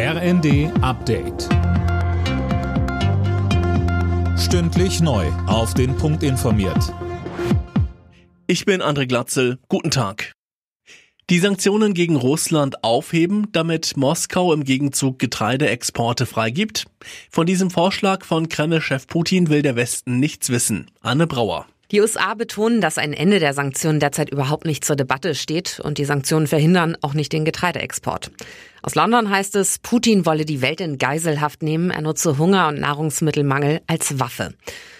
RND Update. Stündlich neu. Auf den Punkt informiert. Ich bin André Glatzel. Guten Tag. Die Sanktionen gegen Russland aufheben, damit Moskau im Gegenzug Getreideexporte freigibt? Von diesem Vorschlag von Kreml-Chef Putin will der Westen nichts wissen. Anne Brauer. Die USA betonen, dass ein Ende der Sanktionen derzeit überhaupt nicht zur Debatte steht und die Sanktionen verhindern auch nicht den Getreideexport. Aus London heißt es, Putin wolle die Welt in Geiselhaft nehmen, er nutze Hunger und Nahrungsmittelmangel als Waffe.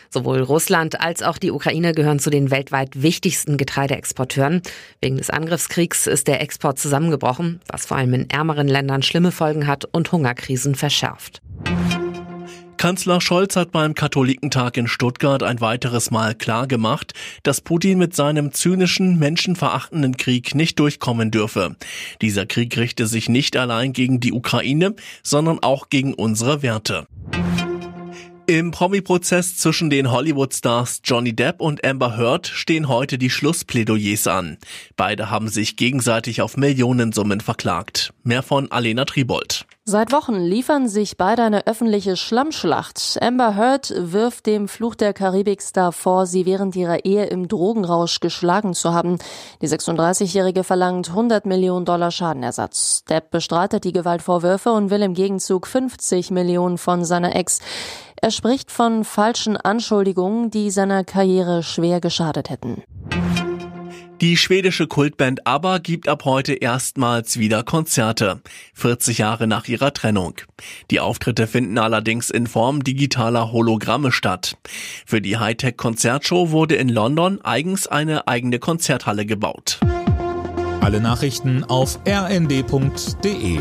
Sowohl Russland als auch die Ukraine gehören zu den weltweit wichtigsten Getreideexporteuren. Wegen des Angriffskriegs ist der Export zusammengebrochen, was vor allem in ärmeren Ländern schlimme Folgen hat und Hungerkrisen verschärft. Kanzler Scholz hat beim Katholikentag in Stuttgart ein weiteres Mal klargemacht, dass Putin mit seinem zynischen, menschenverachtenden Krieg nicht durchkommen dürfe. Dieser Krieg richte sich nicht allein gegen die Ukraine, sondern auch gegen unsere Werte. Im Promi-Prozess zwischen den Hollywood-Stars Johnny Depp und Amber Heard stehen heute die Schlussplädoyers an. Beide haben sich gegenseitig auf Millionensummen verklagt. Mehr von Alena Tribold. Seit Wochen liefern sich beide eine öffentliche Schlammschlacht. Amber Heard wirft dem Fluch der Karibik-Star vor, sie während ihrer Ehe im Drogenrausch geschlagen zu haben. Die 36-Jährige verlangt 100 Millionen Dollar Schadenersatz. Depp bestreitet die Gewaltvorwürfe und will im Gegenzug 50 Millionen von seiner Ex. Er spricht von falschen Anschuldigungen, die seiner Karriere schwer geschadet hätten. Die schwedische Kultband ABBA gibt ab heute erstmals wieder Konzerte, 40 Jahre nach ihrer Trennung. Die Auftritte finden allerdings in Form digitaler Hologramme statt. Für die Hightech-Konzertshow wurde in London eigens eine eigene Konzerthalle gebaut. Alle Nachrichten auf rnd.de